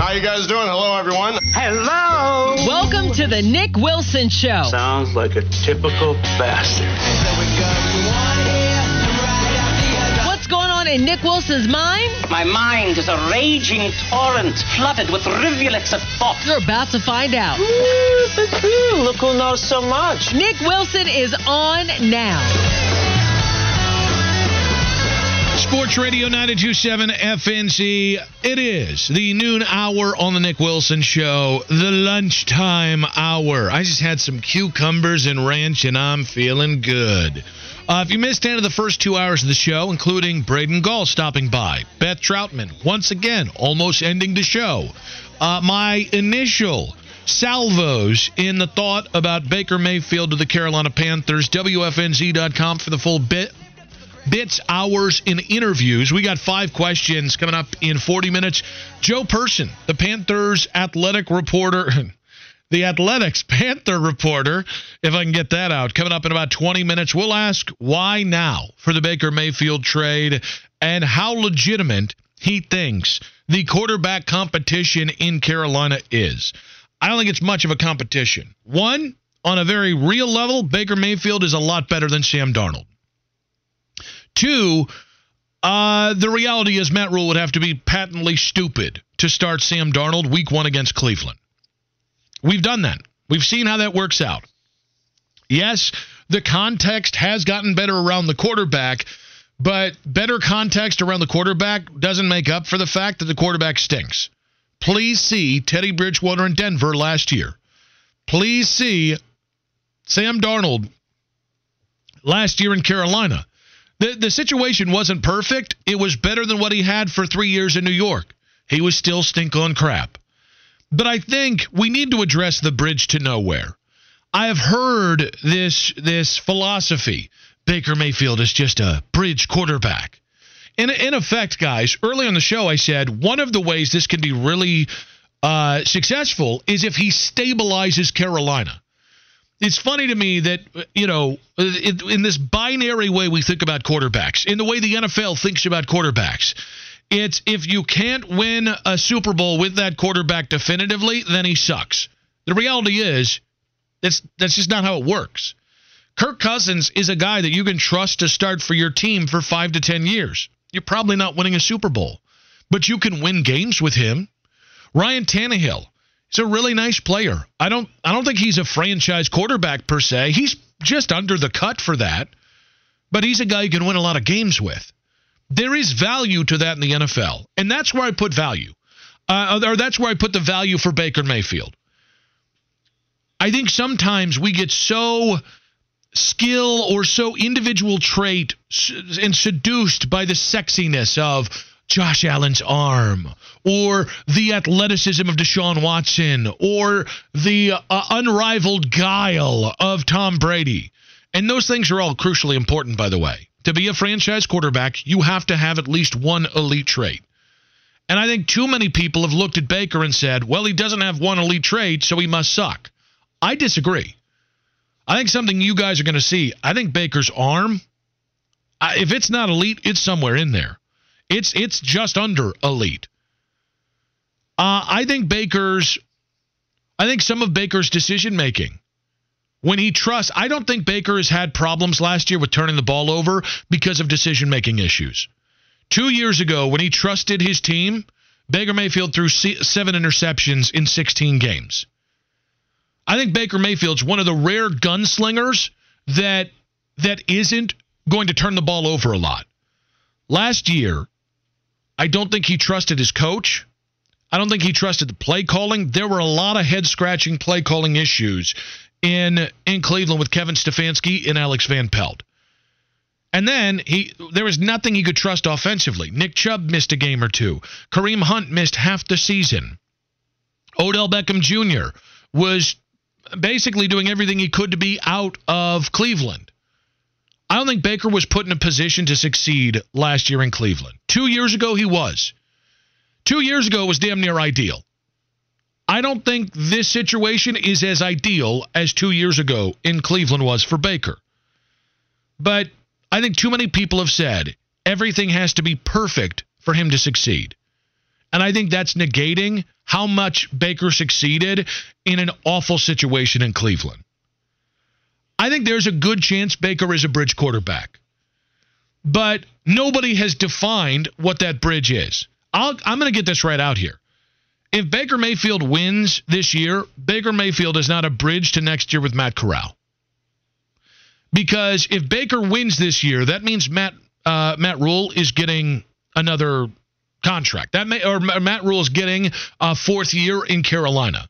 How you guys doing? Hello, everyone. Hello. Welcome to the Nick Wilson Show. Sounds like a typical bastard. What's going on in Nick Wilson's mind? My mind is a raging torrent flooded with rivulets of thought. You're about to find out. Look who knows so much. Nick Wilson is on now. Sports Radio 927 FNZ. It is the noon hour on the Nick Wilson Show, the lunchtime hour. I just had some cucumbers and ranch, and I'm feeling good. Uh, if you missed any of the first two hours of the show, including Braden Gall stopping by, Beth Troutman once again almost ending the show, uh, my initial salvos in the thought about Baker Mayfield to the Carolina Panthers, WFNZ.com for the full bit bits, hours, and interviews. We got five questions coming up in 40 minutes. Joe Person, the Panthers athletic reporter. The Athletics Panther reporter, if I can get that out, coming up in about 20 minutes. We'll ask why now for the Baker Mayfield trade and how legitimate he thinks the quarterback competition in Carolina is. I don't think it's much of a competition. One, on a very real level, Baker Mayfield is a lot better than Sam Darnold. Two, uh, the reality is Matt Rhule would have to be patently stupid to start Sam Darnold week one against Cleveland. We've done that. We've seen how that works out. Yes, the context has gotten better around the quarterback, but better context around the quarterback doesn't make up for the fact that the quarterback stinks. Please see Teddy Bridgewater in Denver last year. Please see Sam Darnold last year in Carolina. The, the situation wasn't perfect. It was better than what he had for three years in New York. He was still stink on crap. But I think we need to address the bridge to nowhere. I have heard this this philosophy. Baker Mayfield is just a bridge quarterback. In, in effect, guys, early on the show, I said one of the ways this can be really uh, successful is if he stabilizes Carolina it's funny to me that you know in this binary way we think about quarterbacks in the way the NFL thinks about quarterbacks it's if you can't win a Super Bowl with that quarterback definitively then he sucks. The reality is that's that's just not how it works. Kirk Cousins is a guy that you can trust to start for your team for 5 to 10 years. You're probably not winning a Super Bowl but you can win games with him. Ryan Tannehill He's a really nice player. I don't I don't think he's a franchise quarterback per se. He's just under the cut for that. But he's a guy you can win a lot of games with. There is value to that in the NFL, and that's where I put value. Uh, or that's where I put the value for Baker Mayfield. I think sometimes we get so skill or so individual trait and seduced by the sexiness of Josh Allen's arm or the athleticism of Deshaun Watson or the uh, unrivaled guile of Tom Brady. And those things are all crucially important, by the way. To be a franchise quarterback, you have to have at least one elite trait. And I think too many people have looked at Baker and said, well, he doesn't have one elite trait, so he must suck. I disagree. I think something you guys are going to see, I think Baker's arm, if it's not elite, it's somewhere in there. It's it's just under elite. Uh, I think Baker's, I think some of Baker's decision making when he trusts, I don't think Baker has had problems last year with turning the ball over because of decision making issues. Two years ago, when he trusted his team, Baker Mayfield threw seven interceptions in 16 games. I think Baker Mayfield's one of the rare gunslingers that that isn't going to turn the ball over a lot. Last year, I don't think he trusted his coach. I don't think he trusted the play calling. There were a lot of head scratching play calling issues in in Cleveland with Kevin Stefanski and Alex Van Pelt. And then he there was nothing he could trust offensively. Nick Chubb missed a game or two. Kareem Hunt missed half the season. Odell Beckham Jr. was basically doing everything he could to be out of Cleveland. I don't think Baker was put in a position to succeed last year in Cleveland. Two years ago, he was. Two years ago, was damn near ideal. I don't think this situation is as ideal as two years ago in Cleveland was for Baker. But I think too many people have said everything has to be perfect for him to succeed. And I think that's negating how much Baker succeeded in an awful situation in Cleveland. I think there's a good chance Baker is a bridge quarterback. But nobody has defined what that bridge is. i am going to get this right out here. If Baker Mayfield wins this year, Baker Mayfield is not a bridge to next year with Matt Corral. Because if Baker wins this year, that means Matt uh, Matt Rhule is getting another contract. That may or Matt Rhule is getting a fourth year in Carolina.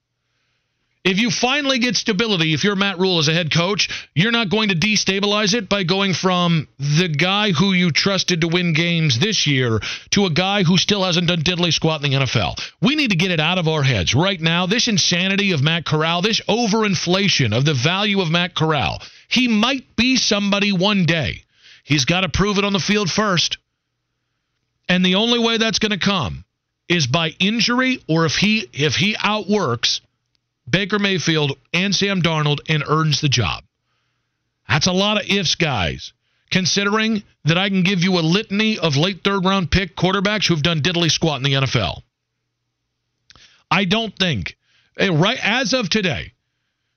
If you finally get stability, if you're Matt Rhule as a head coach, you're not going to destabilize it by going from the guy who you trusted to win games this year to a guy who still hasn't done diddly squat in the NFL. We need to get it out of our heads right now. This insanity of Matt Corral, this overinflation of the value of Matt Corral. He might be somebody one day. He's got to prove it on the field first. And the only way that's going to come is by injury or if he if he outworks Baker Mayfield and Sam Darnold and earns the job. That's a lot of ifs, guys. Considering that I can give you a litany of late third round pick quarterbacks who've done diddly squat in the NFL. I don't think, eh, right as of today,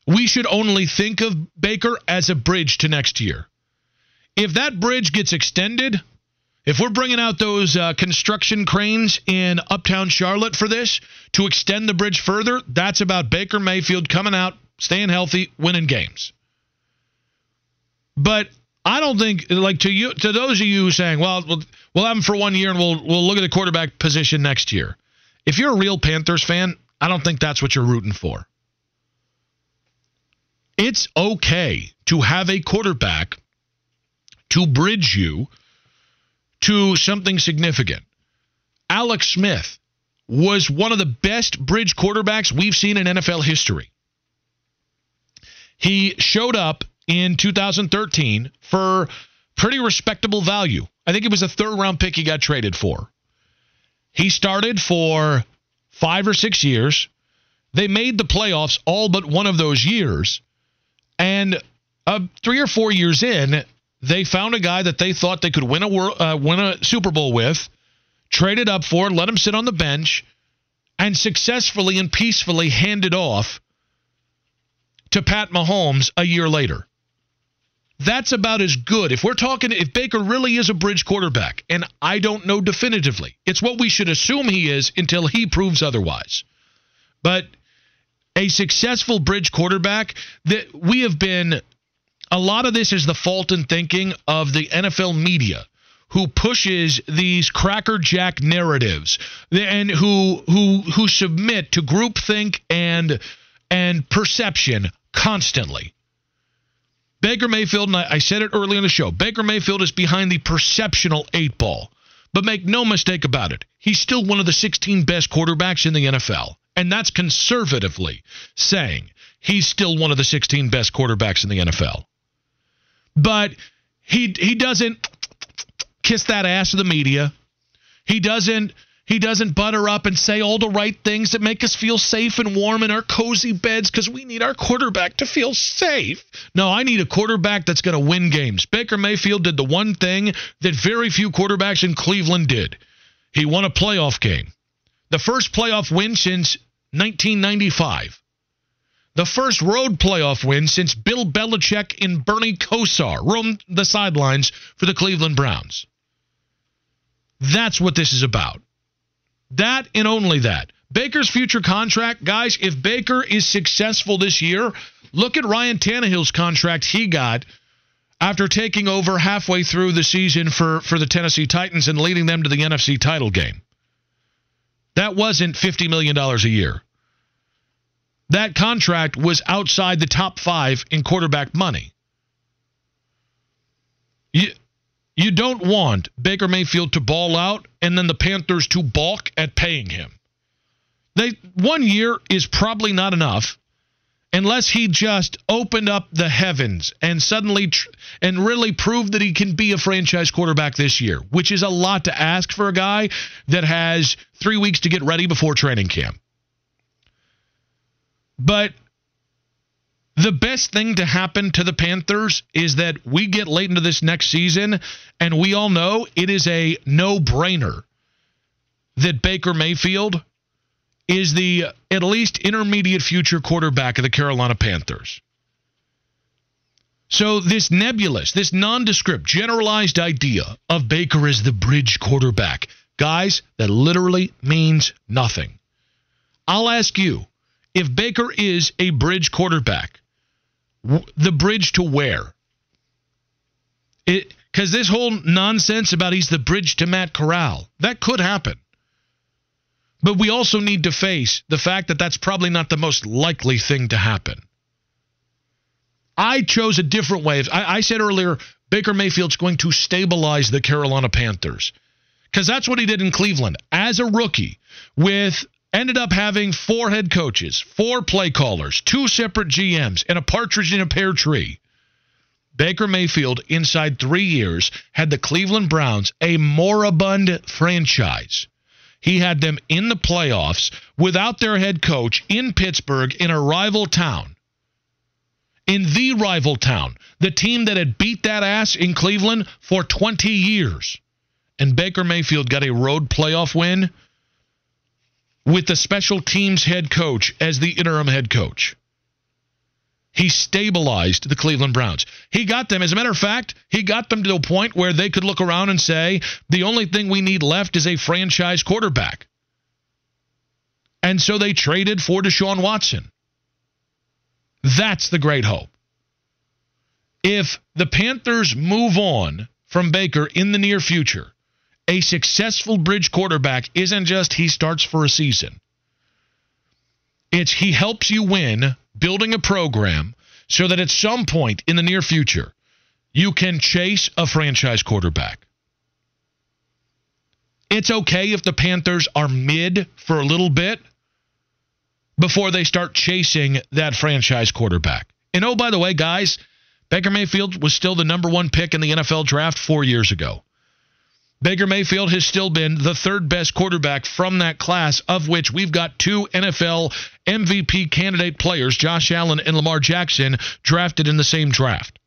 we should only think of Baker as a bridge to next year. If that bridge gets extended, if we're bringing out those uh, construction cranes in uptown Charlotte for this to extend the bridge further, that's about Baker Mayfield coming out, staying healthy, winning games. But I don't think like to you to those of you saying, well, we'll, we'll have him for one year and we'll we'll look at the quarterback position next year. If you're a real Panthers fan, I don't think that's what you're rooting for. It's okay to have a quarterback to bridge you to something significant. Alex Smith was one of the best bridge quarterbacks we've seen in NFL history. He showed up in 2013 for pretty respectable value. I think it was a third round pick he got traded for. He started for five or six years. They made the playoffs all but one of those years. And uh, three or four years in, they found a guy that they thought they could win a world, uh, win a Super Bowl with, traded up for, let him sit on the bench, and successfully and peacefully handed off to Pat Mahomes a year later. That's about as good. If we're talking, if Baker really is a bridge quarterback, and I don't know definitively, it's what we should assume he is until he proves otherwise. But a successful bridge quarterback that we have been a lot of this is the fault in thinking of the NFL media who pushes these crackerjack narratives and who who who submit to groupthink and and perception constantly. Baker Mayfield, and I, I said it early in the show, Baker Mayfield is behind the perceptional eight ball. But make no mistake about it, he's still one of the 16 best quarterbacks in the NFL. And that's conservatively saying he's still one of the 16 best quarterbacks in the NFL but he he doesn't kiss that ass of the media. He doesn't he doesn't butter up and say all the right things that make us feel safe and warm in our cozy beds because we need our quarterback to feel safe. No, I need a quarterback that's going to win games. Baker Mayfield did the one thing that very few quarterbacks in Cleveland did. He won a playoff game. The first playoff win since 1995 the first road playoff win since Bill Belichick and Bernie Kosar roamed the sidelines for the Cleveland Browns. That's what this is about. That and only that. Baker's future contract, guys, if Baker is successful this year, look at Ryan Tannehill's contract he got after taking over halfway through the season for, for the Tennessee Titans and leading them to the NFC title game. That wasn't $50 million a year that contract was outside the top five in quarterback money. You, you don't want Baker Mayfield to ball out and then the Panthers to balk at paying him. They one year is probably not enough unless he just opened up the heavens and suddenly tr- and really proved that he can be a franchise quarterback this year, which is a lot to ask for a guy that has 3 weeks to get ready before training camp. But the best thing to happen to the Panthers is that we get late into this next season, and we all know it is a no brainer that Baker Mayfield is the at least intermediate future quarterback of the Carolina Panthers. So, this nebulous, this nondescript, generalized idea of Baker as the bridge quarterback, guys, that literally means nothing. I'll ask you if Baker is a bridge quarterback, the bridge to where? Because this whole nonsense about he's the bridge to Matt Corral, that could happen. But we also need to face the fact that that's probably not the most likely thing to happen. I chose a different way. I, I said earlier, Baker Mayfield's going to stabilize the Carolina Panthers because that's what he did in Cleveland as a rookie with ended up having four head coaches, four play callers, two separate GMs, and a partridge in a pear tree. Baker Mayfield, inside three years, had the Cleveland Browns a moribund franchise. He had them in the playoffs without their head coach in Pittsburgh in a rival town. In the rival town, the team that had beat that ass in Cleveland for 20 years. And Baker Mayfield got a road playoff win with the special teams head coach as the interim head coach. He stabilized the Cleveland Browns. He got them, as a matter of fact, he got them to a point where they could look around and say, the only thing we need left is a franchise quarterback. And so they traded for Deshaun Watson. That's the great hope. If the Panthers move on from Baker in the near future, a successful bridge quarterback isn't just he starts for a season. It's he helps you win building a program so that at some point in the near future, you can chase a franchise quarterback. It's okay if the Panthers are mid for a little bit before they start chasing that franchise quarterback. And oh, by the way, guys, Baker Mayfield was still the number one pick in the NFL draft four years ago. Baker Mayfield has still been the third best quarterback from that class, of which we've got two NFL MVP candidate players, Josh Allen and Lamar Jackson, drafted in the same draft.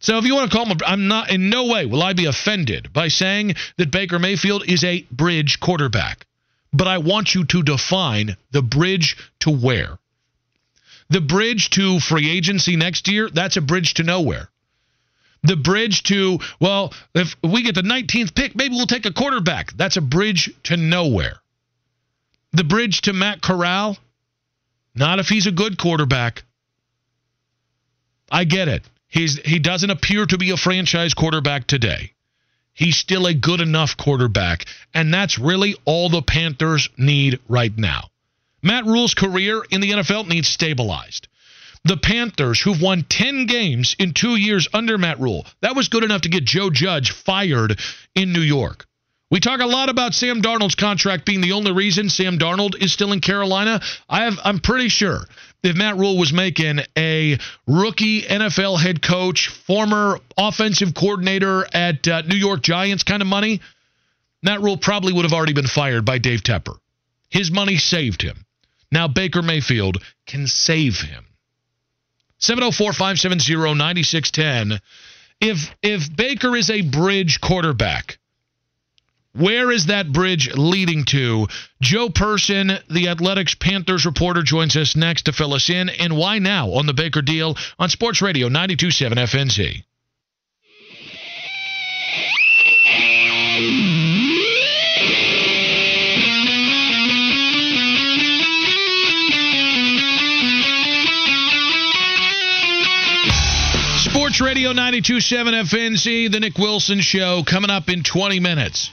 So if you want to call him, I'm not in no way will I be offended by saying that Baker Mayfield is a bridge quarterback. But I want you to define the bridge to where. The bridge to free agency next year, that's a bridge to nowhere the bridge to, well, if we get the 19th pick, maybe we'll take a quarterback. That's a bridge to nowhere. The bridge to Matt Corral, not if he's a good quarterback. I get it. He's he doesn't appear to be a franchise quarterback today. He's still a good enough quarterback, and that's really all the Panthers need right now. Matt Rhule's career in the NFL needs stabilized. The Panthers, who've won 10 games in two years under Matt Rhule, that was good enough to get Joe Judge fired in New York. We talk a lot about Sam Darnold's contract being the only reason Sam Darnold is still in Carolina. I have, I'm pretty sure if Matt Rhule was making a rookie NFL head coach, former offensive coordinator at uh, New York Giants kind of money, Matt Rhule probably would have already been fired by Dave Tepper. His money saved him. Now Baker Mayfield can save him. 704-570-9610. If if Baker is a bridge quarterback, where is that bridge leading to? Joe Person, the Athletics Panthers reporter, joins us next to fill us in. And why now on the Baker deal on Sports Radio 927 FNZ. Radio 927 FNZ, the Nick Wilson Show, coming up in 20 minutes.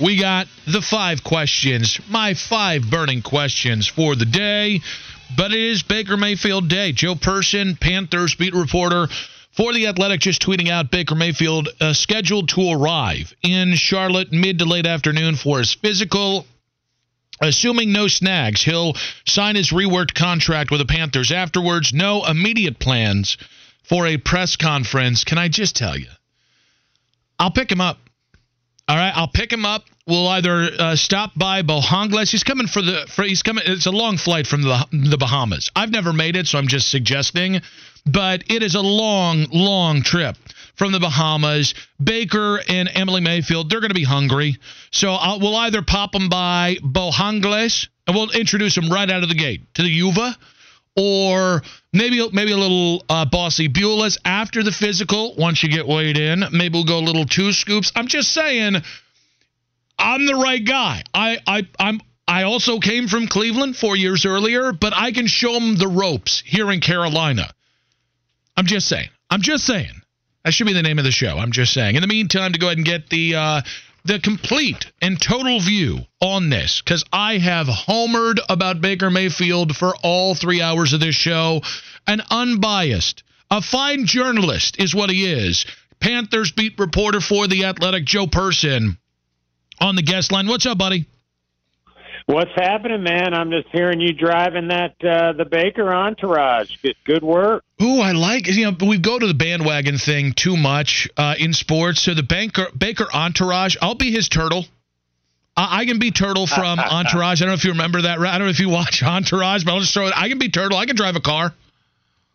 We got the five questions, my five burning questions for the day. But it is Baker Mayfield Day. Joe Person, Panthers beat reporter for The Athletic, just tweeting out Baker Mayfield uh, scheduled to arrive in Charlotte mid to late afternoon for his physical. Assuming no snags, he'll sign his reworked contract with the Panthers afterwards. No immediate plans for a press conference, can I just tell you? I'll pick him up. All right, I'll pick him up We'll either uh, stop by Bojangles. He's coming for the for he's coming. It's a long flight from the the Bahamas. I've never made it, so I'm just suggesting. But it is a long, long trip from the Bahamas. Baker and Emily Mayfield, they're going to be hungry. So I'll, we'll either pop them by Bojangles and we'll introduce them right out of the gate to the Yuva, or maybe maybe a little uh, Bossy Beulah's after the physical. Once you get weighed in, maybe we'll go a little two scoops. I'm just saying, I'm the right guy. I I I'm. I also came from Cleveland four years earlier, but I can show them the ropes here in Carolina. I'm just saying. I'm just saying. That should be the name of the show. I'm just saying. In the meantime, to go ahead and get the uh, the complete and total view on this, because I have homered about Baker Mayfield for all three hours of this show. An unbiased, a fine journalist is what he is. Panthers beat reporter for the Athletic, Joe Person, on the guest line. What's up, buddy? What's happening, man? I'm just hearing you driving that uh, the Baker entourage. Good, good work. Ooh, I like you know we go to the bandwagon thing too much uh, in sports. So the Baker Baker entourage, I'll be his turtle. I, I can be turtle from Entourage. I don't know if you remember that. I don't know if you watch Entourage, but I'll just throw it. I can be turtle. I can drive a car.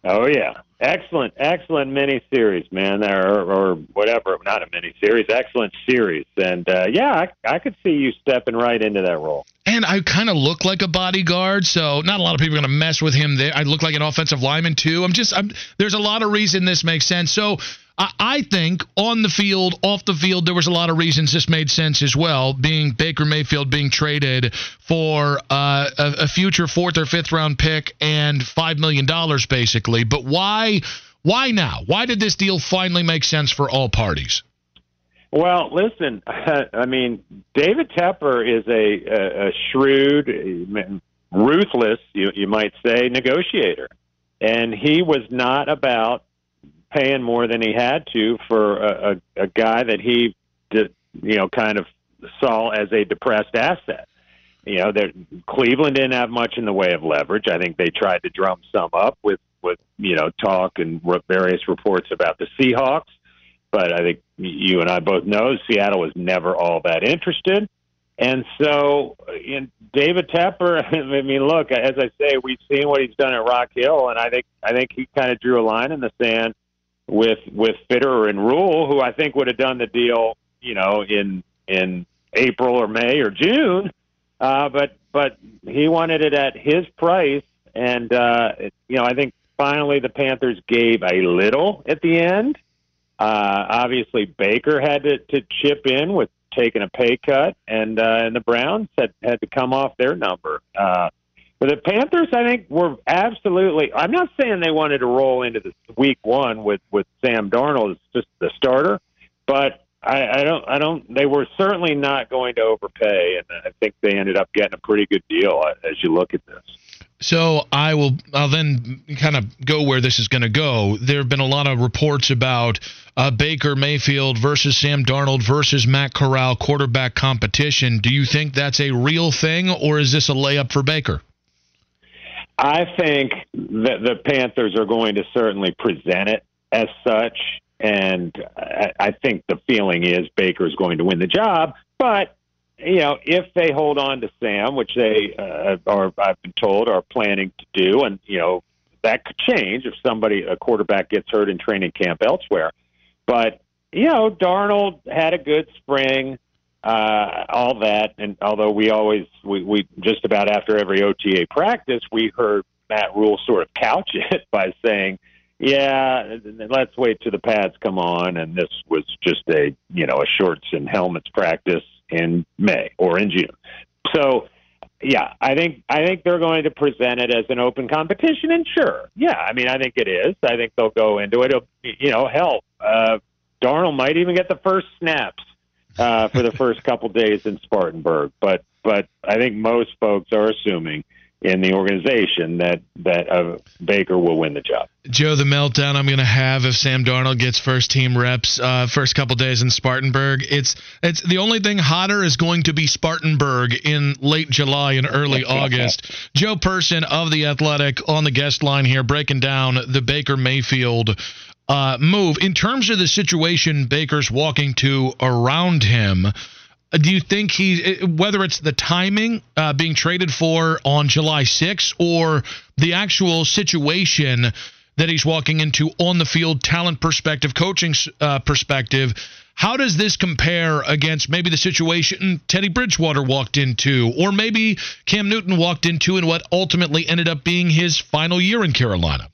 Oh yeah, excellent, excellent mini series, man, or, or whatever. Not a mini series, excellent series, and uh, yeah, I, I could see you stepping right into that role. And I kind of look like a bodyguard, so not a lot of people are going to mess with him there. I look like an offensive lineman too. I'm just, I'm, there's a lot of reason this makes sense. So I, think on the field, off the field, there was a lot of reasons this made sense as well. Being Baker Mayfield being traded for uh, a, a future fourth or fifth round pick and five million dollars, basically. But why, why now? Why did this deal finally make sense for all parties? Well, listen, I mean, David Tepper is a, a, a shrewd, ruthless, you, you might say, negotiator. And he was not about paying more than he had to for a, a, a guy that he, did, you know, kind of saw as a depressed asset. You know, Cleveland didn't have much in the way of leverage. I think they tried to drum some up with, with you know, talk and various reports about the Seahawks but I think you and I both know Seattle was never all that interested. And so, in David Tepper, I mean, look, as I say, we've seen what he's done at Rock Hill, and I think I think he kind of drew a line in the sand with with Fitterer and Rhule, who I think would have done the deal, you know, in in April or May or June. Uh, but but he wanted it at his price, and uh, you know, I think finally the Panthers gave a little at the end uh, obviously, Baker had to, to chip in with taking a pay cut, and uh, and the Browns had had to come off their number. Uh, but the Panthers, I think, were absolutely. I'm not saying they wanted to roll into the week one with with Sam Darnold as just the starter, but I, I don't. I don't. They were certainly not going to overpay, and I think they ended up getting a pretty good deal as you look at this. So I will. I'll then kind of go where this is going to go. There have been a lot of reports about uh, Baker Mayfield versus Sam Darnold versus Matt Corral quarterback competition. Do you think that's a real thing, or is this a layup for Baker? I think that the Panthers are going to certainly present it as such, and I, I think the feeling is Baker is going to win the job. But you know, if they hold on to Sam, which they uh, are, I've been told, are planning to do, and you know that could change if somebody a quarterback gets hurt in training camp elsewhere. But you know, Darnold had a good spring, uh, all that, and although we always we, we just about after every OTA practice, we heard Matt Rhule sort of couch it by saying. Yeah, let's wait till the pads come on, and this was just a you know a shorts and helmets practice in May or in June. So, yeah, I think I think they're going to present it as an open competition, and sure, yeah, I mean, I think it is. I think they'll go into it. You know, hell, uh, Darnold might even get the first snaps uh, for the first couple days in Spartanburg, but but I think most folks are assuming in the organization that that uh, Baker will win the job. Joe, the meltdown I'm going to have if Sam Darnold gets first team reps uh, first couple days in Spartanburg. It's it's the only thing hotter is going to be Spartanburg in late July and early August. Joe Person of the Athletic on the guest line here, breaking down the Baker Mayfield. Uh, move in terms of the situation Baker's walking to around him Do you think he, whether it's the timing uh, being traded for on July 6th or the actual situation that he's walking into on the field, talent perspective, coaching uh, perspective, how does this compare against maybe the situation Teddy Bridgewater walked into, or maybe Cam Newton walked into, and what ultimately ended up being his final year in Carolina?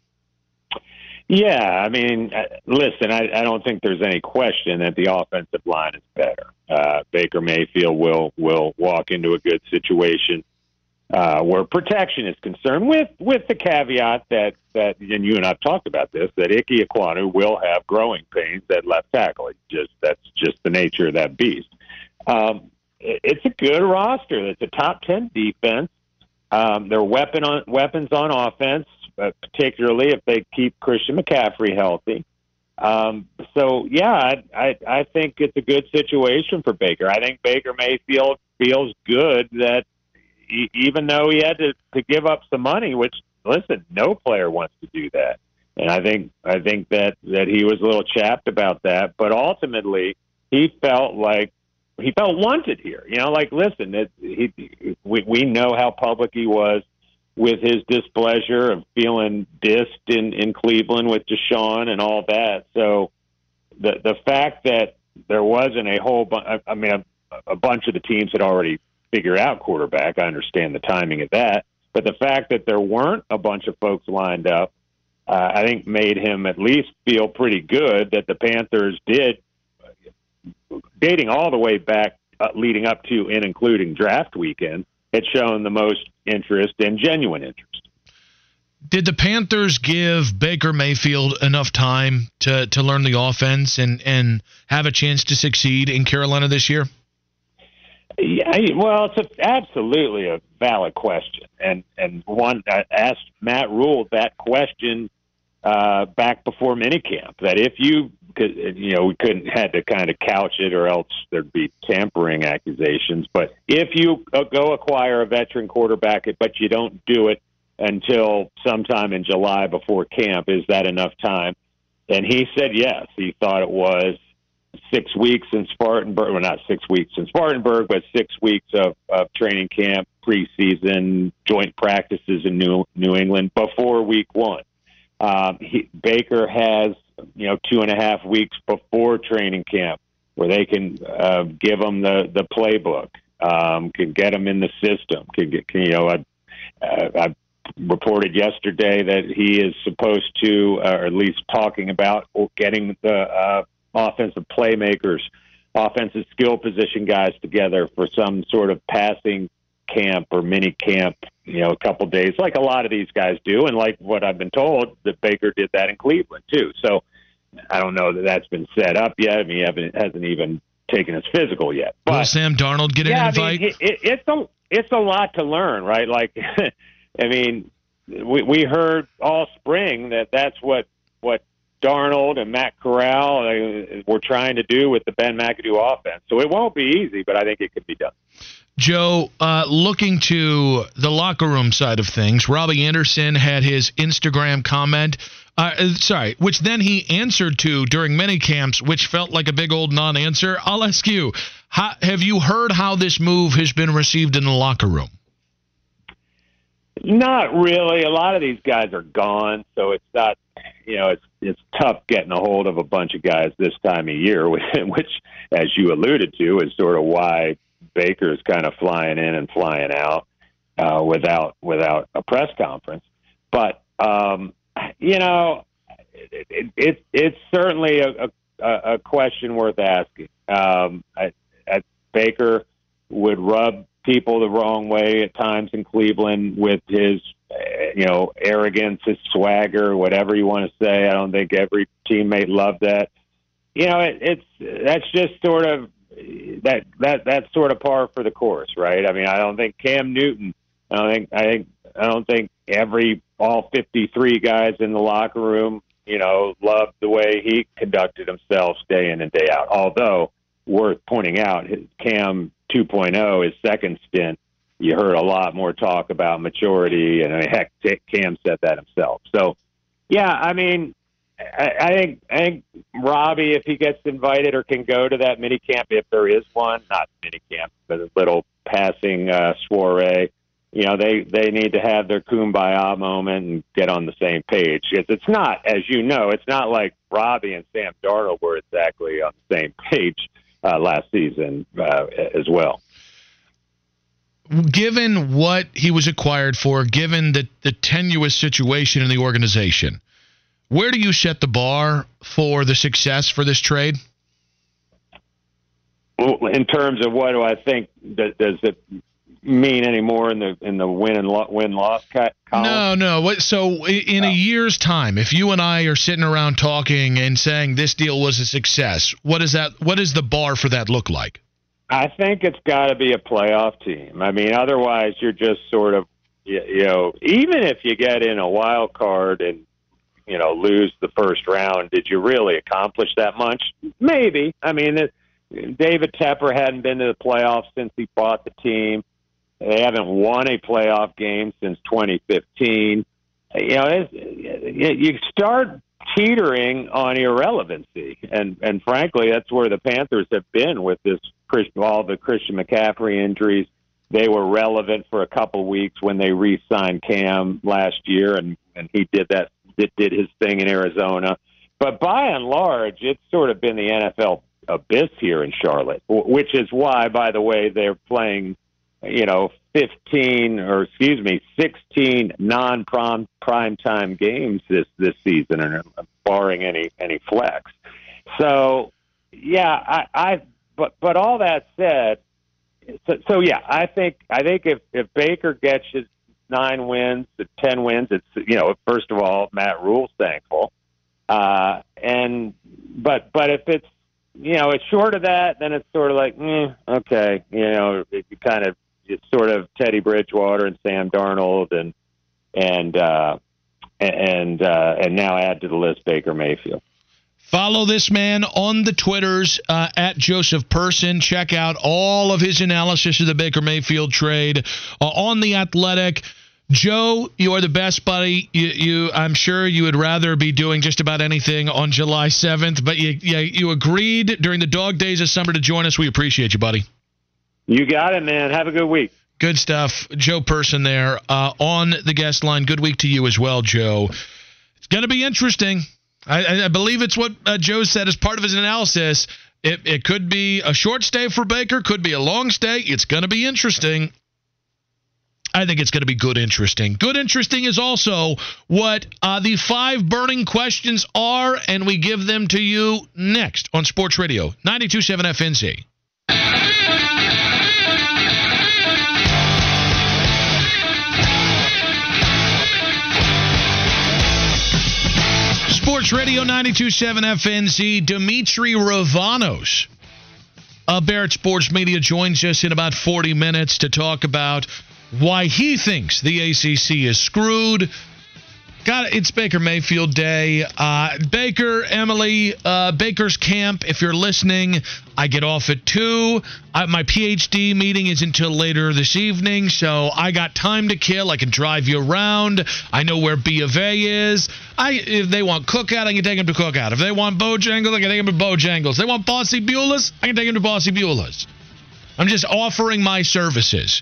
Yeah, I mean, uh, listen, I, I don't think there's any question that the offensive line is better. Uh, Baker Mayfield will will walk into a good situation uh, where protection is concerned, with with the caveat that that and you and I've talked about this that Ike Ekwonu will have growing pains at left tackle. Just that's just the nature of that beast. Um, it's a good roster. It's a top ten defense. Um, their weapon on weapons on offense, uh, particularly if they keep Christian McCaffrey healthy. Um, so yeah, I, I I think it's a good situation for Baker. I think Baker Mayfield feels good that e- even though he had to, to give up some money, which listen, no player wants to do that. And I think I think that that he was a little chapped about that, but ultimately he felt like he felt wanted here. You know, like listen, it, he we we know how public he was with his displeasure of feeling dissed in in Cleveland with Deshaun and all that. So the the fact that there wasn't a whole bunch, I, I mean, a, a bunch of the teams had already figured out quarterback. I understand the timing of that, but the fact that there weren't a bunch of folks lined up, uh, I think made him at least feel pretty good that the Panthers did, dating all the way back, uh, leading up to and including draft weekend, had shown the most interest and genuine interest. Did the Panthers give Baker Mayfield enough time to, to learn the offense and, and have a chance to succeed in Carolina this year? Yeah, well, it's a, absolutely a valid question, and and one I asked Matt Rhule that question uh, back before minicamp. That if you could, you know, we couldn't had to kind of couch it, or else there'd be tampering accusations. But if you uh, go acquire a veteran quarterback, but you don't do it until sometime in July before camp, is that enough time? And he said yes. He thought it was six weeks in Spartanburg. Well, not six weeks in Spartanburg, but six weeks of, of training camp, preseason, joint practices in New New England before week one. Um, he, Baker has you know two and a half weeks before training camp where they can uh, give them the the playbook, um, can get them in the system, can get can, you know I, uh, I reported yesterday that he is supposed to, uh, or at least talking about getting the uh, offensive playmakers, offensive skill position guys together for some sort of passing camp or mini camp, you know, a couple days, like a lot of these guys do, and like what I've been told that Baker did that in Cleveland too. So I don't know that that's been set up yet. I mean, he haven't, hasn't even taken his physical yet. Will Sam Darnold get yeah, an invite? I mean, it, it, it's a it's a lot to learn, right? Like, I mean, we we heard all spring that that's what what Darnold and Matt Corral uh, were trying to do with the Ben McAdoo offense. So it won't be easy, but I think it could be done. Joe, uh, looking to the locker room side of things, Robbie Anderson had his Instagram comment. Uh, sorry, which then he answered to during many camps, which felt like a big old non-answer. I'll ask you: how, Have you heard how this move has been received in the locker room? Not really. A lot of these guys are gone, so it's not. You know, it's it's tough getting a hold of a bunch of guys this time of year, which, as you alluded to, is sort of why Baker's kind of flying in and flying out uh, without without a press conference. But um, you know, it, it, it, it's certainly a, a, a question worth asking. Um, I, I, Baker would rub people the wrong way at times in Cleveland with his, you know, arrogance, his swagger, whatever you want to say. I don't think every teammate loved that. You know, it, it's that's just sort of that that that's sort of par for the course, right? I mean, I don't think Cam Newton. I don't think I think I don't think every all 53 guys in the locker room, you know, loved the way he conducted himself day in and day out. Although worth pointing out, his Cam 2.0, his second stint, you heard a lot more talk about maturity, and I mean, heck, Cam said that himself. So, yeah, I mean, I, I think I think Robbie, if he gets invited or can go to that mini camp, if there is one, not mini camp, but a little passing uh, soiree, you know, they they need to have their kumbaya moment and get on the same page. It's, it's not, as you know, it's not like Robbie and Sam Darnold were exactly on the same page uh, last season uh, as well. Given what he was acquired for, given the, the tenuous situation in the organization, where do you set the bar for the success for this trade? Well, in terms of what do I think, does, does it mean anymore in the in the win and lo- win loss column? No, no. What? So in a oh. year's time, if you and I are sitting around talking and saying this deal was a success, what is that? What does the bar for that look like? I think it's got to be a playoff team. I mean, otherwise you're just sort of you know, even if you get in a wild card and you know lose the first round, did you really accomplish that much? Maybe. I mean, it, David Tepper hadn't been to the playoffs since he bought the team. They haven't won a playoff game since 2015. You know, it's, you start teetering on irrelevancy, and and frankly, that's where the Panthers have been with this all the Christian McCaffrey injuries. They were relevant for a couple weeks when they re-signed Cam last year, and and he did that did, did his thing in Arizona. But by and large, it's sort of been the NFL abyss here in Charlotte, which is why, by the way, they're playing you know, 15 or excuse me, 16 non-prime prime time games this this season, and uh, barring any any flex. So, yeah, I, I but but all that said, so, so yeah, I think I think if if Baker gets his nine wins, ten wins, it's you know, first of all, Matt Rhule's thankful, uh, and but but if it's you know, it's short of that, then it's sort of like, mm, okay, you know, it, you kind of it's sort of Teddy Bridgewater and Sam Darnold and and uh, and uh, and now add to the list Baker Mayfield. Follow this man on the Twitters uh, at Joseph Person. Check out all of his analysis of the Baker Mayfield trade uh, on the Athletic. Joe, you are the best, buddy. You, you, I'm sure you would rather be doing just about anything on July 7th, but you, you, you agreed during the dog days of summer to join us. We appreciate you, buddy. You got it, man. Have a good week. Good stuff. Joe Person there uh, on the guest line. Good week to you as well, Joe. It's going to be interesting. I, I, believe it's what uh, Joe said as part of his analysis. It, it could be a short stay for Baker, could be a long stay. It's going to be interesting. I think it's going to be good interesting. Good interesting is also what uh, the five burning questions are, and we give them to you next on Sports Radio 927 FNZ. Sports Radio 927 FNZ, Demetri Ravanos of Barrett Sports Media joins us in about 40 minutes to talk about why he thinks the ACC is screwed Got it. It's Baker Mayfield Day. Uh, Baker, Emily, uh, Baker's camp. If you're listening, I get off at two. I, my PhD meeting is until later this evening, so I got time to kill. I can drive you around. I know where B of A is. I if they want Cookout, I can take them to Cookout. If they want Bojangles, I can take them to Bojangles. They want Bossy Beulah's, I can take them to Bossy Beulah's. I'm just offering my services.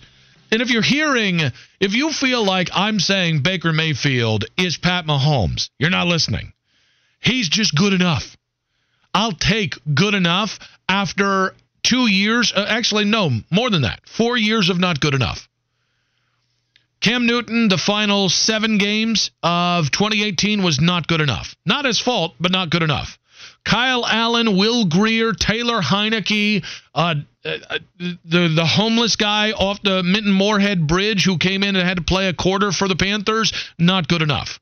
And if you're hearing, if you feel like I'm saying Baker Mayfield is Pat Mahomes, you're not listening. He's just good enough. I'll take good enough after two years. Uh, actually, no, more than that. Four years of not good enough. Cam Newton, the final seven games of 2018 was not good enough. Not his fault, but not good enough. Kyle Allen, Will Grier, Taylor Heinicke, uh, uh, the the homeless guy off the Minton Moorhead Bridge who came in and had to play a quarter for the Panthers, not good enough.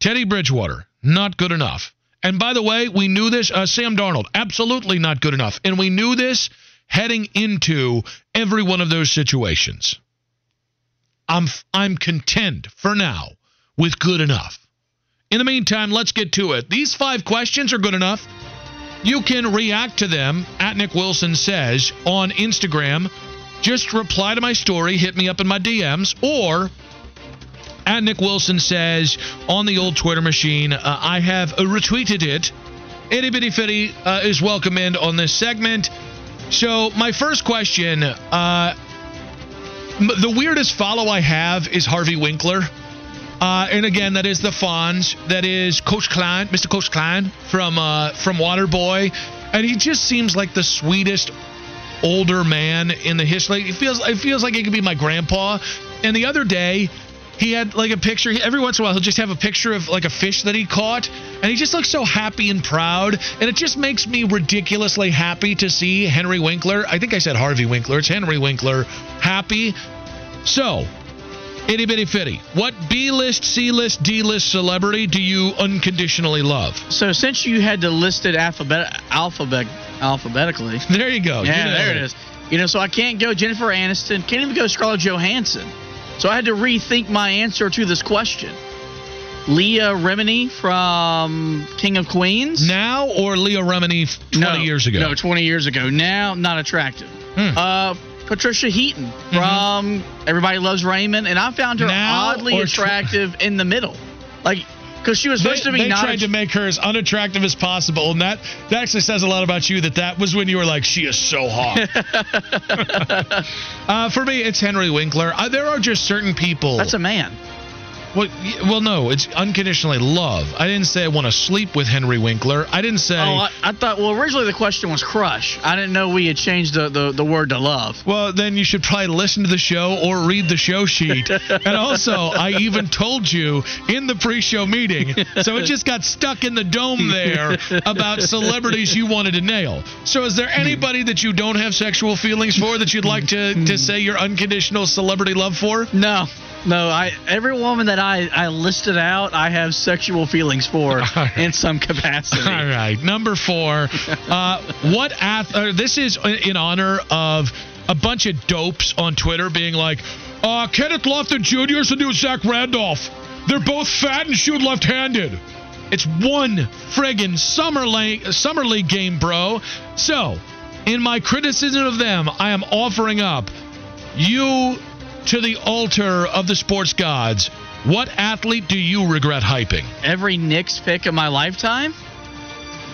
Teddy Bridgewater, not good enough. And by the way, we knew this. Uh, Sam Darnold, absolutely not good enough. And we knew this heading into every one of those situations. I'm I'm content for now with good enough. In the meantime, let's get to it. These five questions are good enough. You can react to them at Nick Wilson Says on Instagram. Just reply to my story, hit me up in my DMs, or at Nick Wilson says on the old Twitter machine, uh, I have retweeted it. Itty Bitty Fitty uh, is welcome in on this segment. So, my first question uh, the weirdest follow I have is Harvey Winkler. Uh, and again, that is the Fonz. That is Coach Klein, Mr. Coach Klein from uh, from Waterboy, and he just seems like the sweetest older man in the history. It feels it feels like it could be my grandpa. And the other day, he had like a picture. Every once in a while, he'll just have a picture of like a fish that he caught, and he just looks so happy and proud. And it just makes me ridiculously happy to see Henry Winkler. I think I said Harvey Winkler. It's Henry Winkler. Happy. So, itty bitty fitty. What B list, C list, D list celebrity do you unconditionally love? So since you had to list it alphabet alphabet alphabetically, There you go. yeah, You know there it is. You know, so I can't go Jennifer Aniston, can't even go Scarlett Johansson. So I had to rethink my answer to this question. Leah Remini from King of Queens. Now or Leah Remini 20 No, years ago? No, 20 years ago. Now, not attractive. Hmm. Uh, Patricia Heaton from Everybody Loves Raymond, and I found her Now oddly attractive in the middle, like because she was They, supposed to be they tried to make her as unattractive as possible, and that that actually says a lot about you. That that was when you were like, she is so hot. uh, for me, it's Henry Winkler. Uh, there are just certain people. that's a man. Well, well, no, it's unconditionally love. I didn't say I want to sleep with Henry Winkler. I didn't say. Oh, I, I thought. Well, originally the question was crush. I didn't know we had changed the, the, the word to love. Well, then you should probably listen to the show or read the show sheet. and also, I even told you in the pre show meeting, so it just got stuck in the dome there about celebrities you wanted to nail. So, is there anybody that you don't have sexual feelings for that you'd like to, to say your unconditional celebrity love for? No, no. I every woman that I, I listed out, I have sexual feelings for right. in some capacity. All right, number four. Uh, what ath- uh, This is in honor of a bunch of dopes on Twitter being like, uh, Kenneth Lofton Jr. is the new Zach Randolph. They're both fat and shoot left-handed. It's one friggin' summer league, summer league game, bro. So, in my criticism of them, I am offering up you to the altar of the sports gods. What athlete do you regret hyping? Every Knicks pick of my lifetime.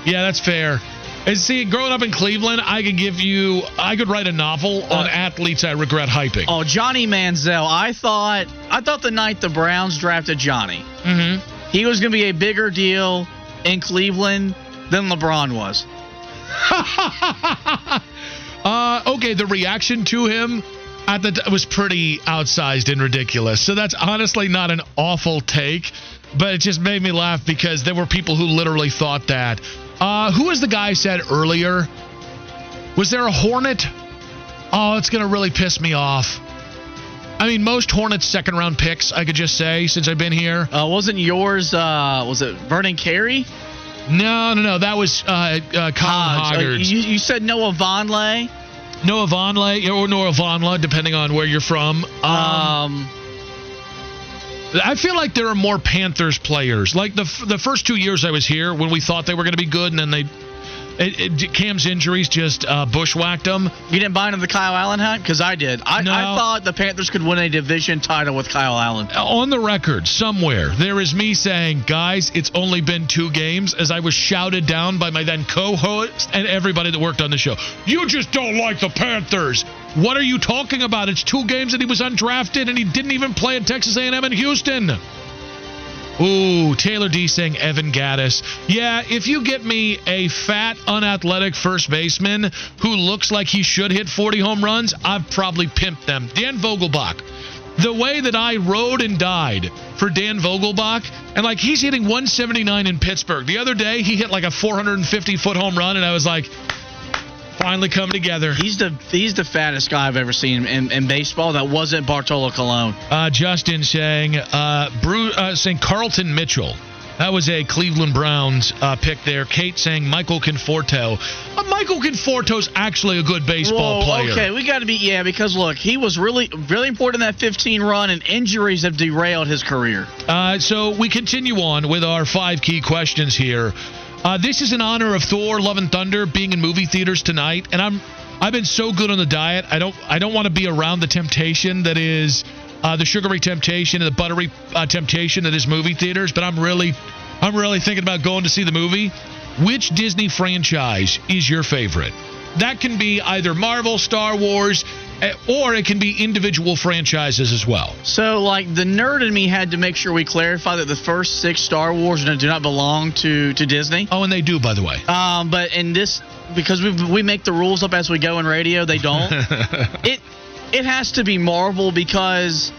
Yeah, that's fair. And see, growing up in Cleveland, I could give you, I could write a novel on Uh, athletes I regret hyping. Oh, Johnny Manziel. I thought I thought the night the Browns drafted Johnny, Mm-hmm. he was going to be a bigger deal in Cleveland than LeBron was. uh, okay, the reaction to him at the t- was pretty outsized and ridiculous. So that's honestly not an awful take, but it just made me laugh because there were people who literally thought that. Uh, who was the guy said earlier? Was there a Hornet? Oh, it's gonna really piss me off. I mean, most Hornets second round picks, I could just say, since I've been here. Uh, wasn't yours? Uh, was it Vernon Carey? No, no, no. That was uh, uh, Colin Hodge. Uh, you, you said Noah Vonleh. Noah Vonleh or Noah Vonleh, depending on where you're from. Um, Um, I feel like there are more Panthers players. Like the f- the first two years I was here, when we thought they were going to be good, and then they. It, it, Cam's injuries just uh, bushwhacked him. you didn't buy into the Kyle Allen hunt because I did. I, No. I thought the Panthers could win a division title with Kyle Allen. On the record, somewhere, there is me saying, guys, it's only been two games, as I was shouted down by my then co host and everybody that worked on the show. You just don't like the Panthers. What are you talking about? It's two games and he was undrafted and he didn't even play at Texas A&M in Houston. Ooh, Taylor D saying Evan Gattis. Yeah, if you get me a fat, unathletic first baseman who looks like he should hit 40 home runs, I've probably pimped them. Dan Vogelbach. The way that I rode and died for Dan Vogelbach, and like he's hitting 179 in Pittsburgh. The other day, he hit like a 450 foot home run, and I was like, finally come together. He's the he's the fattest guy I've ever seen in, in baseball. That wasn't Bartolo Colon. Uh, Justin saying, uh, Bru- uh, saying Carlton Mitchell. That was a Cleveland Browns uh, pick there. Kate saying Michael Conforto. Uh, Michael Conforto's actually a good baseball Whoa, player. Okay, we got to be yeah because look, he was really really important in that 15 run, and injuries have derailed his career. Uh, so we continue on with our five key questions here. Uh, this is in honor of Thor: Love and Thunder being in movie theaters tonight, and I'm I've been so good on the diet. I don't I don't want to be around the temptation that is uh, the sugary temptation and the buttery uh, temptation that is movie theaters. But I'm really, I'm really thinking about going to see the movie. Which Disney franchise is your favorite? That can be either Marvel, Star Wars, or it can be individual franchises as well. So, like, the nerd in me had to make sure we clarify that the first six Star Wars do not belong to, to Disney. Oh, and they do, by the way. Um, but in this, because we we make the rules up as we go in radio, they don't. it it has to be Marvel because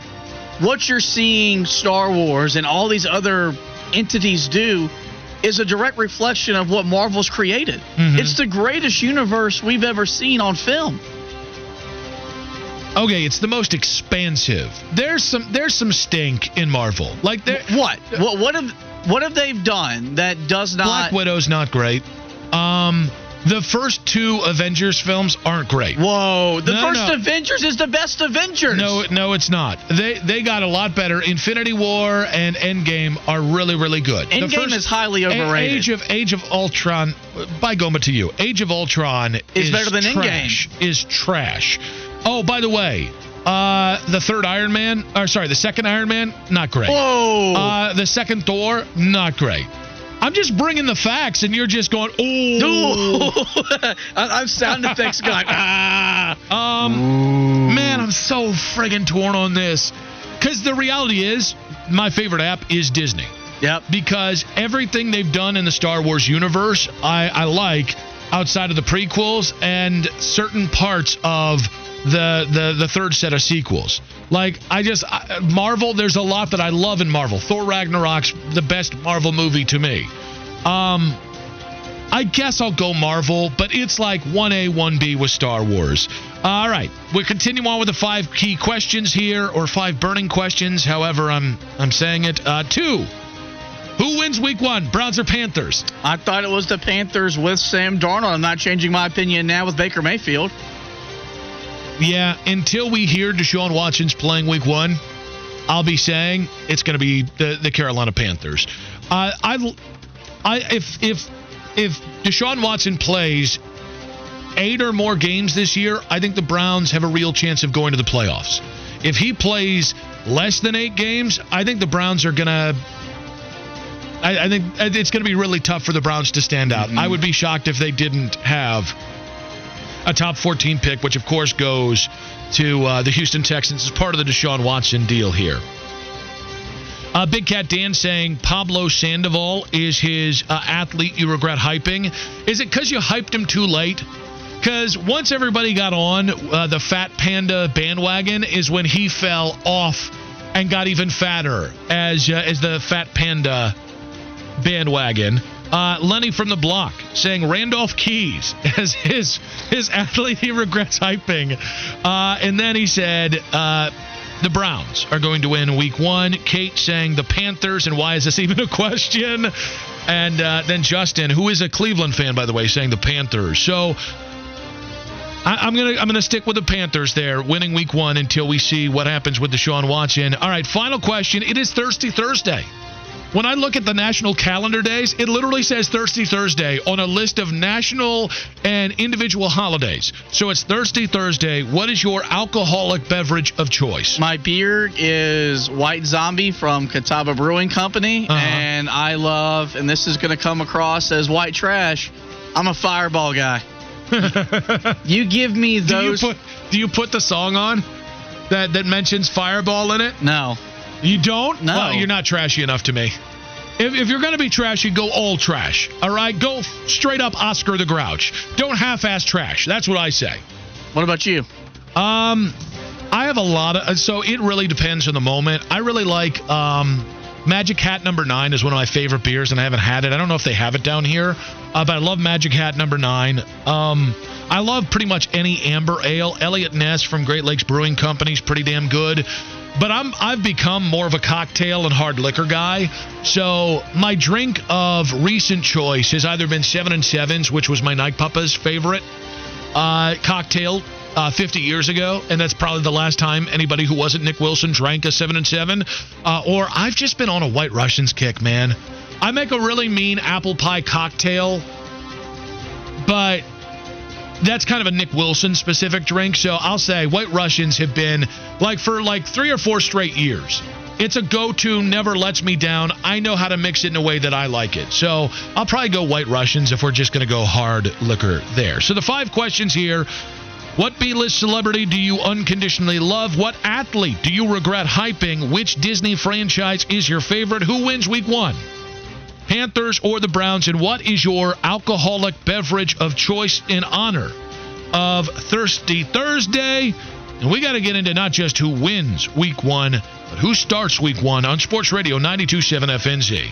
what you're seeing Star Wars and all these other entities do is a direct reflection of what Marvel's created. Mhm. It's the greatest universe we've ever seen on film. Okay, it's the most expansive. There's some there's some stink in Marvel. Like there, What? What what have what have they done that does not Black Widow's not great. Um, the first two Avengers films aren't great. Whoa, the No, first no. Avengers is the best Avengers. No, no, it's not. They they got a lot better. Infinity War and Endgame are really really good. The Endgame is highly overrated. Age of Age of Ultron, by Goma to you, Age of Ultron is better than trash. Is trash. Oh, by the way, uh, the third Iron Man, or sorry, the second Iron Man, not great. Whoa. Uh, the second Thor, not great. I'm just bringing the facts, and you're just going, oh. I'm sound effects going. Ah. Um, man, I'm so friggin' torn on this. Because the reality is, my favorite app is Disney. Yep. Because everything they've done in the Star Wars universe, I, I like outside of the prequels and certain parts of the, the the third set of sequels. Like I just I, Marvel, there's a lot that I love in Marvel. Thor Ragnarok's the best Marvel movie to me. Um, I guess I'll go Marvel, but it's like 1A, 1B with Star Wars. All right, we continue on with the five key questions here, or five burning questions, however I'm I'm saying it. Uh, two. Who wins Week One, Browns or Panthers? I thought it was the Panthers with Sam Darnold. I'm not changing my opinion now with Baker Mayfield. Yeah, until we hear Deshaun Watson's playing Week One, I'll be saying it's going to be the, the Carolina Panthers. Uh, I, I if if if Deshaun Watson plays eight or more games this year, I think the Browns have a real chance of going to the playoffs. If he plays less than eight games, I think the Browns are going to. I, I think it's going to be really tough for the Browns to stand out. I would be shocked if they didn't have a top 14 pick, which of course goes to uh, the Houston Texans as part of the Deshaun Watson deal here. Uh, Big Cat Dan saying Pablo Sandoval is his uh, athlete you regret hyping. Is it because you hyped him too late? Because once everybody got on uh, the Fat Panda bandwagon, is when he fell off and got even fatter as uh, as the Fat Panda bandwagon. Uh, Lenny from the block saying Randolph Keys as his his athlete he regrets hyping, uh, and then he said uh, the Browns are going to win Week One. Kate saying the Panthers, and why is this even a question? And uh, then Justin, who is a Cleveland fan by the way, saying the Panthers. So. I, I'm gonna I'm gonna stick with the Panthers there, winning Week One until we see what happens with the Deshaun Watson. All right, final question. It is Thirsty Thursday. When I look at the national calendar days, it literally says Thirsty Thursday on a list of national and individual holidays. So it's Thirsty Thursday. What is your alcoholic beverage of choice? My beer is White Zombie from Catawba Brewing Company, Uh-huh. and I love, and this is going to come across as white trash. I'm a Fireball guy. You give me do you those. put do you put the song on that that mentions Fireball in it? no, You don't? No. Well, you're not trashy enough to me. If, if you're going to be trashy, go all trash. All right? Go straight up Oscar the Grouch. Don't half ass trash. That's what I say. what about you? Um, I have a lot of. So it really depends on the moment. I really like um, Magic Hat Number Nine is one of my favorite beers, and I haven't had it. I don't know if they have it down here, uh, but I love Magic Hat Number Nine. Um, I love pretty much any amber ale. Eliot Ness from Great Lakes Brewing Company is pretty damn good. But I'm I've become more of a cocktail and hard liquor guy. So my drink of recent choice has either been Seven and Sevens, which was my Night Papa's favorite uh, cocktail uh, 50 years ago, and that's probably the last time anybody who wasn't Nick Wilson drank a seven and seven. Uh, or I've just been on a White Russians kick, man. I make a really mean apple pie cocktail, but that's kind of a Nick Wilson specific drink. So I'll say White Russians have been like for like three or four straight years. It's a go to, never lets me down. I know how to mix it in a way that I like it. So I'll probably go White Russians if we're just going to go hard liquor there. So the five questions here. What B list celebrity do you unconditionally love? What athlete do you regret hyping? Which Disney franchise is your favorite? Who wins week one? Panthers or the Browns? And what is your alcoholic beverage of choice in honor of Thirsty Thursday? And we got to get into not just who wins week one, but who starts week one on Sports Radio 927 FNZ.